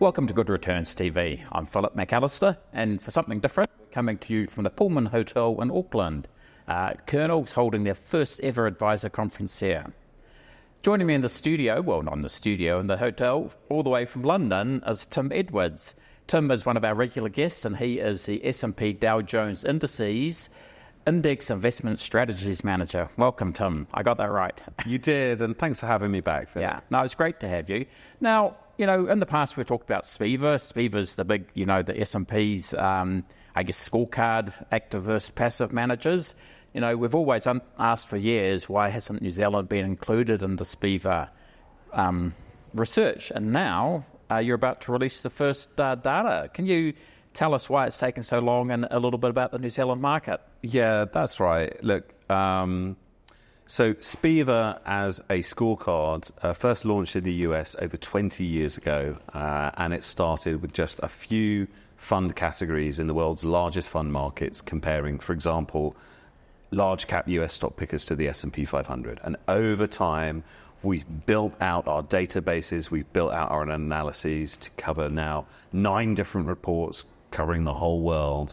Welcome to Good Returns TV. I'm Philip Macalister, and for something different, we're coming to you from the Pullman Hotel in Auckland. Uh, Kernel's holding their first ever advisor conference here. Joining me in the studio, well, not in the studio, in the hotel, all the way from London, is Tim Edwards. Tim is one of our regular guests, and he is the S&P Dow Jones Indices Index Investment Strategies Manager. Welcome, Tim. I got that right. You did, and thanks for having me back. Philip. Yeah, no, it's great to have you. Now, you know, in the past we've talked about SPIVA. SPIVA's the big, you know, the S&P's, um, I guess, scorecard, active versus passive managers. You know, we've always un- asked for years why hasn't New Zealand been included in the SPIVA um, research? And now uh, you're about to release the first uh, data. Can you tell us why it's taken so long and a little bit about the New Zealand market? Yeah, that's right. Look, um, so SPIVA as a scorecard uh, first launched in the US over 20 years ago, uh, and it started with just a few fund categories in the world's largest fund markets, comparing, for example, large cap US stock pickers to the S&P 500. And over time, we've built out our databases, we've built out our analyses to cover now nine different reports covering the whole world.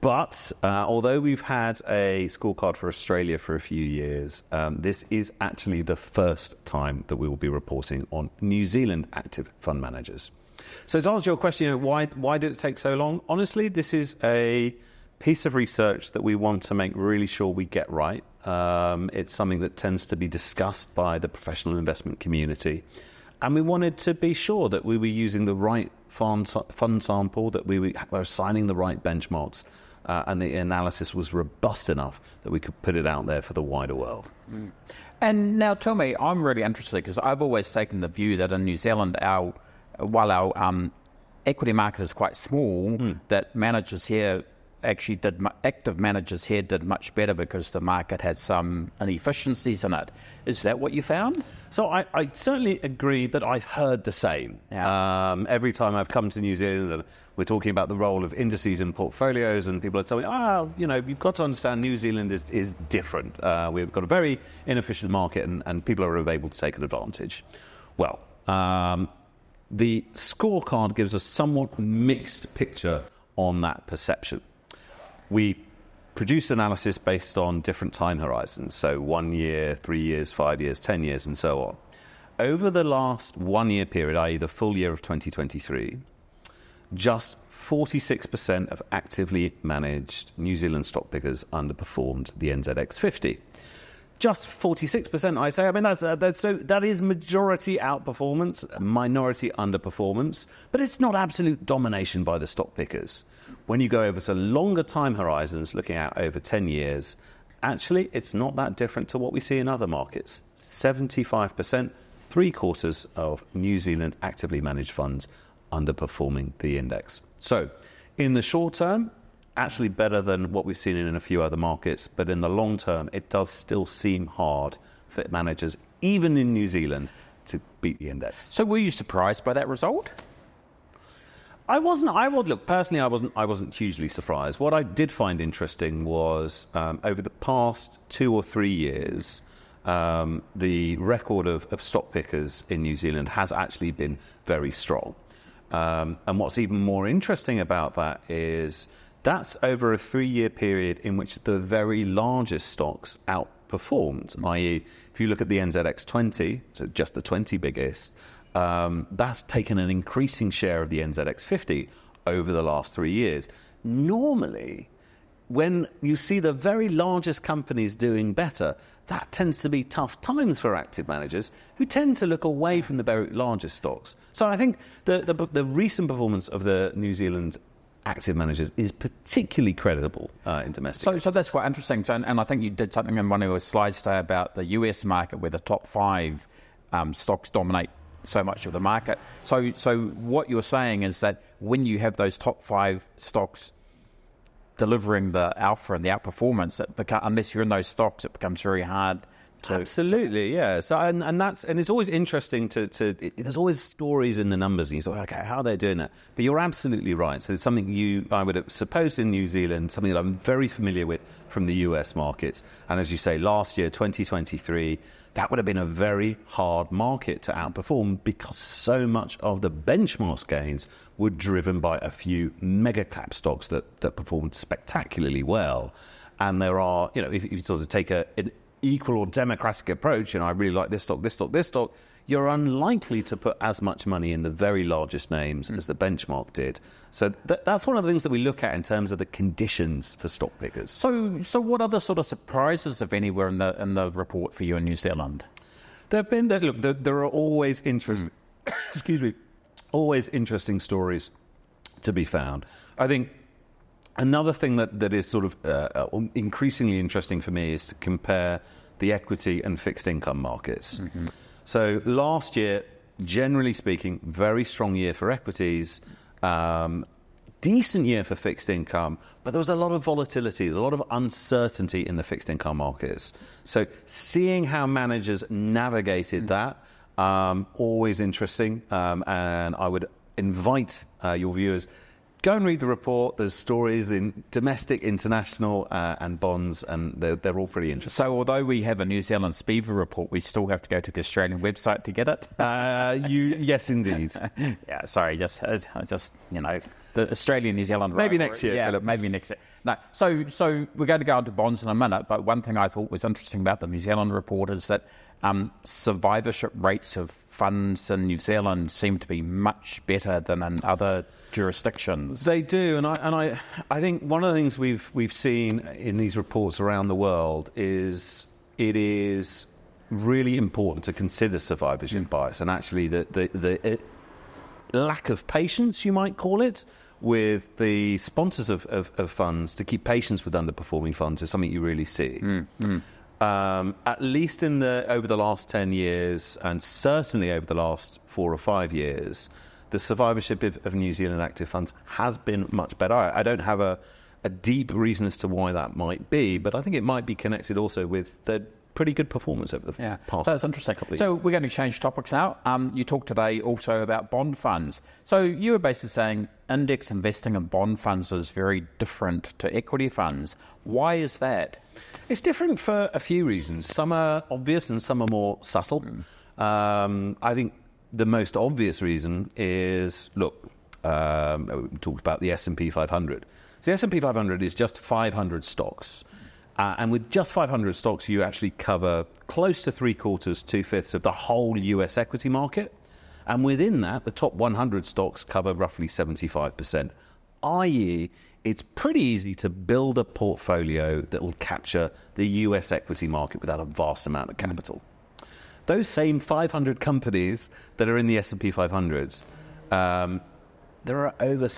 But uh, although we've had a scorecard for Australia for a few years, um, this is actually the first time that we will be reporting on New Zealand active fund managers. So to answer your question, why why did it take so long? Honestly, this is a piece of research that we want to make really sure we get right. Um, it's something that tends to be discussed by the professional investment community, and we wanted to be sure that we were using the right fund, fund sample, that we were assigning the right benchmarks uh, and the analysis was robust enough that we could put it out there for the wider world. Mm. And now tell me, I'm really interested because I've always taken the view that in New Zealand, our while our um, equity market is quite small, mm. that managers here actually did my active managers here did much better because the market had some inefficiencies in it. Is that what you found? So I, I certainly agree that I've heard the same. Yeah. Um, every time I've come to New Zealand and we're talking about the role of indices in portfolios, and people are telling me, "Ah, you know, you've got to understand New Zealand is is different. Uh, we've got a very inefficient market, and, and people are able to take an advantage." Well. Um, the scorecard gives a somewhat mixed picture on that perception we produce analysis based on different time horizons, so one year, three years, five years, 10 years, and so on. Over the last one year period, i.e., the full year of 2023, just 46% of actively managed New Zealand stock pickers underperformed the NZX 50 just 46%, I say. I mean, that's, uh, that's, so that is majority outperformance, minority underperformance, but it's not absolute domination by the stock pickers. When you go over to longer time horizons, looking out over 10 years, actually, it's not that different to what we see in other markets. 75%, three quarters of New Zealand actively managed funds underperforming the index. So, in the short term, actually better than what we've seen in a few other markets, but in the long term, it does still seem hard for managers, even in New Zealand, to beat the index. So, were you surprised by that result? I wasn't. I would look personally. I wasn't. I wasn't hugely surprised. What I did find interesting was um, over the past two or three years, um, the record of, of, stock pickers in New Zealand has actually been very strong. Um, and what's even more interesting about that is that's over a three year period in which the very largest stocks outperformed, i.e., if you look at the NZX20, so just the 20 biggest, um, that's taken an increasing share of the NZX50 over the last three years. Normally, when you see the very largest companies doing better, that tends to be tough times for active managers who tend to look away from the very largest stocks. So I think the, the, the recent performance of the New Zealand active managers is particularly credible uh, in domestic. So, so that's quite interesting. So, and, and, I think you did something in one of your slides today about the US market where the top five um, stocks dominate so much of the market. So, so what you're saying is that when you have those top five stocks delivering the alpha and the outperformance, beca- unless you're in those stocks, it becomes very hard absolutely, yeah. So and, and that's and it's always interesting to to it, there's always stories in the numbers, and you say, okay, how they're they doing that? But you're absolutely right. So it's something you I would have supposed in New Zealand, something that I'm very familiar with from the US markets, and as you say, last year, 2023 that would have been a very hard market to outperform because so much of the benchmark gains were driven by a few mega cap stocks that, that performed spectacularly well. And there are, you know, if, if you sort of take a, equal or democratic approach, and I really like this stock, this stock, this stock, you're unlikely to put as much money in the very largest names mm. as the benchmark did. So th- that's one of the things that we look at in terms of the conditions for stock pickers. So, so what other sort of surprises, if any, were in the in the report for you in New Zealand? There have been look. There, there are always interesting. Mm. excuse me. Always interesting stories to be found. I think another thing that, that is sort of uh, uh increasingly interesting for me is to compare the equity and fixed income markets. Mm-hmm. So last year, generally speaking, very strong year for equities. Um, decent year for fixed income, but there was a lot of volatility, a lot of uncertainty in the fixed income markets. So seeing how managers navigated mm. that, um, always interesting. Um, and I would invite uh, your viewers go and read the report. There's stories in domestic, international, uh, and bonds, and they're, they're, all pretty interesting. So, although we have a New Zealand SPIVA report, we still have to go to the Australian website to get it. Uh, you, yes, indeed. yeah, sorry, just, just you know, the Australian New Zealand. Maybe next year. Yeah, Philip. maybe next year. No, so so we're going to go into bonds in a minute. But one thing I thought was interesting about the New Zealand report is that um, survivorship rates of funds in New Zealand seem to be much better than in other jurisdictions. They do, and I and I I think one of the things we've we've seen in these reports around the world is it is really important to consider survivorship mm. bias and actually the the, the it, lack of patience, you might call it, with the sponsors of, of, of, funds to keep patience with underperforming funds is something you really see. Mm, mm. Um, at least in the over the last ten years, and certainly over the last four or five years, the survivorship of, of New Zealand active funds has been much better. I, I don't have a, a deep reason as to why that might be, but I think it might be connected also with the pretty good performance over the yeah, past. That's interesting. Couple so we're going to change topics now. Um, you talked today also about bond funds. So you were basically saying index investing in bond funds is very different to equity funds. Why is that? It's different for a few reasons. Some are obvious and some are more subtle. Mm. Um, I think the most obvious reason is look, um, we talked about the S&P 500. So the S&P 500 is just 500 stocks. Uh, and with just 500 stocks, you actually cover close to three quarters, two fifths of the whole US equity market. And within that, the top 100 stocks cover roughly 75%, i.e., it's pretty easy to build a portfolio that will capture the US equity market without a vast amount of capital. Those same 500 companies that are in the S&P 500s, um, there are over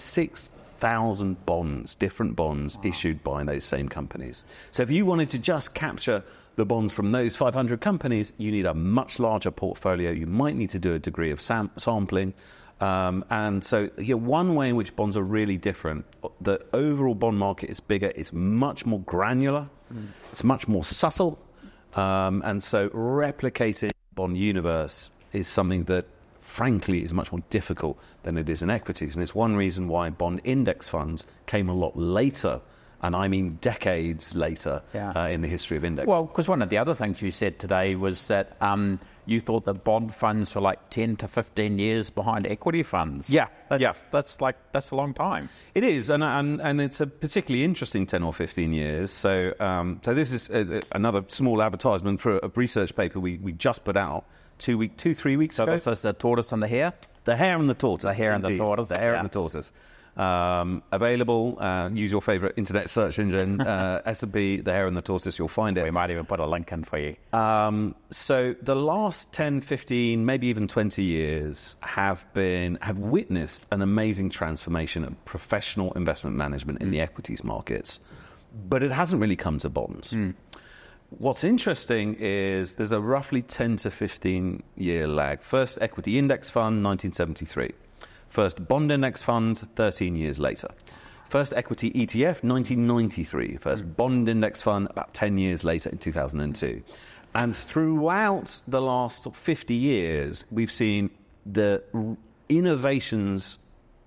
6,000 bonds, different bonds wow. issued by those same companies. So if you wanted to just capture the bonds from those 500 companies, you need a much larger portfolio. You might need to do a degree of sam- sampling. Um, and so, yeah, one way in which bonds are really different, the overall bond market is bigger, it's much more granular, mm. it's much more subtle. Um, and so, replicating bond universe is something that, frankly, is much more difficult than it is in equities. And it's one reason why bond index funds came a lot later and I mean decades later yeah. uh, in the history of index. Well, because one of the other things you said today was that um, you thought that bond funds were like 10 to 15 years behind equity funds. Yeah, that's, yeah. that's like, that's a long time. It is, and, and, and it's a particularly interesting 10 or 15 years. So, um, so this is a, a, another small advertisement for a research paper we, we just put out two, week, two three weeks so ago. So this is the tortoise and the hare? The hare and the tortoise. The hare and the tortoise. The hare yeah. and the tortoise. Um, available. Uh, use your favorite internet search engine, uh, S&P, The Hare and the Tortoise, you'll find it. We might even put a link in for you. Um, so the last 10, 15, maybe even 20 years have been have witnessed an amazing transformation of professional investment management in mm. the equities markets, but it hasn't really come to bonds. Mm. What's interesting is there's a roughly 10 to 15 year lag. First equity index fund, 1973. First bond index fund, 13 years later. First equity ETF, 1993. First mm. bond index fund, about 10 years later in 2002. And throughout the last 50 years, we've seen the innovations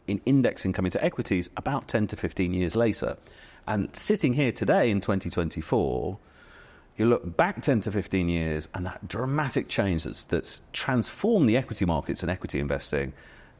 in indexing coming to equities about 10 to 15 years later. And sitting here today in 2024, you look back 10 to 15 years and that dramatic change that's, that's transformed the equity markets and equity investing,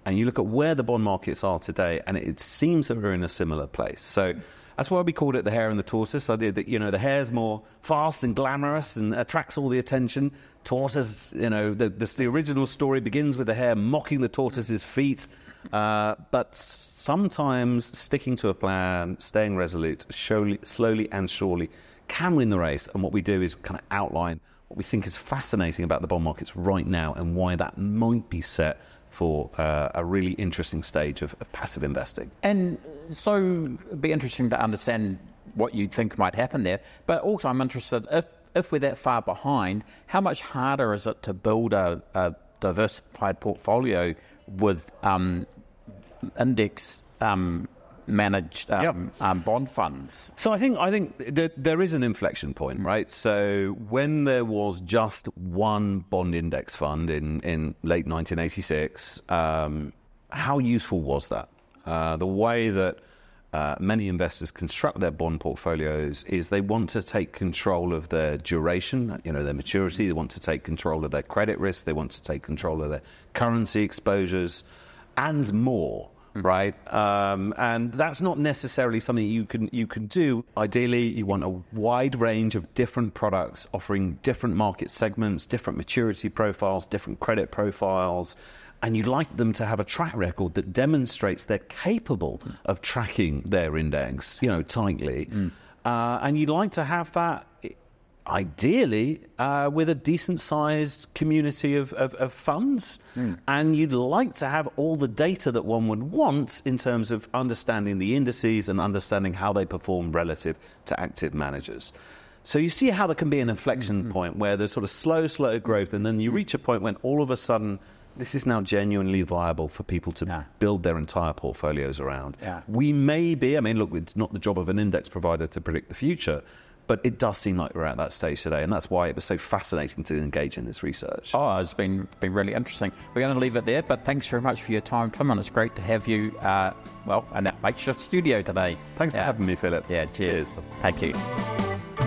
and you look at where the bond markets are today, and it seems that we're in a similar place. So that's why we called it the hare and the tortoise. I did that, you know, the hare's more fast and glamorous and attracts all the attention. Tortoise, you know, the, the, the original story begins with the hare mocking the tortoise's feet. Uh, but sometimes sticking to a plan, staying resolute, slowly, slowly and surely can win the race. And what we do is kind of outline what we think is fascinating about the bond markets right now and why that might be set for uh, a really interesting stage of, of, passive investing. And so it'd be interesting to understand what you think might happen there. But also, I'm interested if, if we're that far behind, how much harder is it to build a, a diversified portfolio with um, index um, managed um, yep. um, bond funds. So I think I think there, there is an inflection point, right? So when there was just one bond index fund in in late 1986, um, how useful was that? Uh, the way that uh, many investors construct their bond portfolios is they want to take control of their duration, you know, their maturity. They want to take control of their credit risk. They want to take control of their currency exposures, and more. Mm. Right, um, and that's not necessarily something you can you can do. Ideally, you want a wide range of different products offering different market segments, different maturity profiles, different credit profiles, and you'd like them to have a track record that demonstrates they're capable of tracking their index, you know, tightly. Mm. Uh, and you'd like to have that ideally uh, with a decent sized community of, of, of funds. Mm. And you'd like to have all the data that one would want in terms of understanding the indices and understanding how they perform relative to active managers. So you see how there can be an inflection mm-hmm. point where there's sort of slow, slow growth, and then you reach a point when all of a sudden this is now genuinely viable for people to yeah. build their entire portfolios around. Yeah. We may be, I mean, look, it's not the job of an index provider to predict the future, but it does seem like we're at that stage today, and that's why it was so fascinating to engage in this research. Oh, it's been been really interesting. We're going to leave it there, but thanks very much for your time, Tim, and it's great to have you, uh, well, in that makeshift studio today. Thanks yeah. for having me, Philip. Yeah, cheers. cheers. Thank you.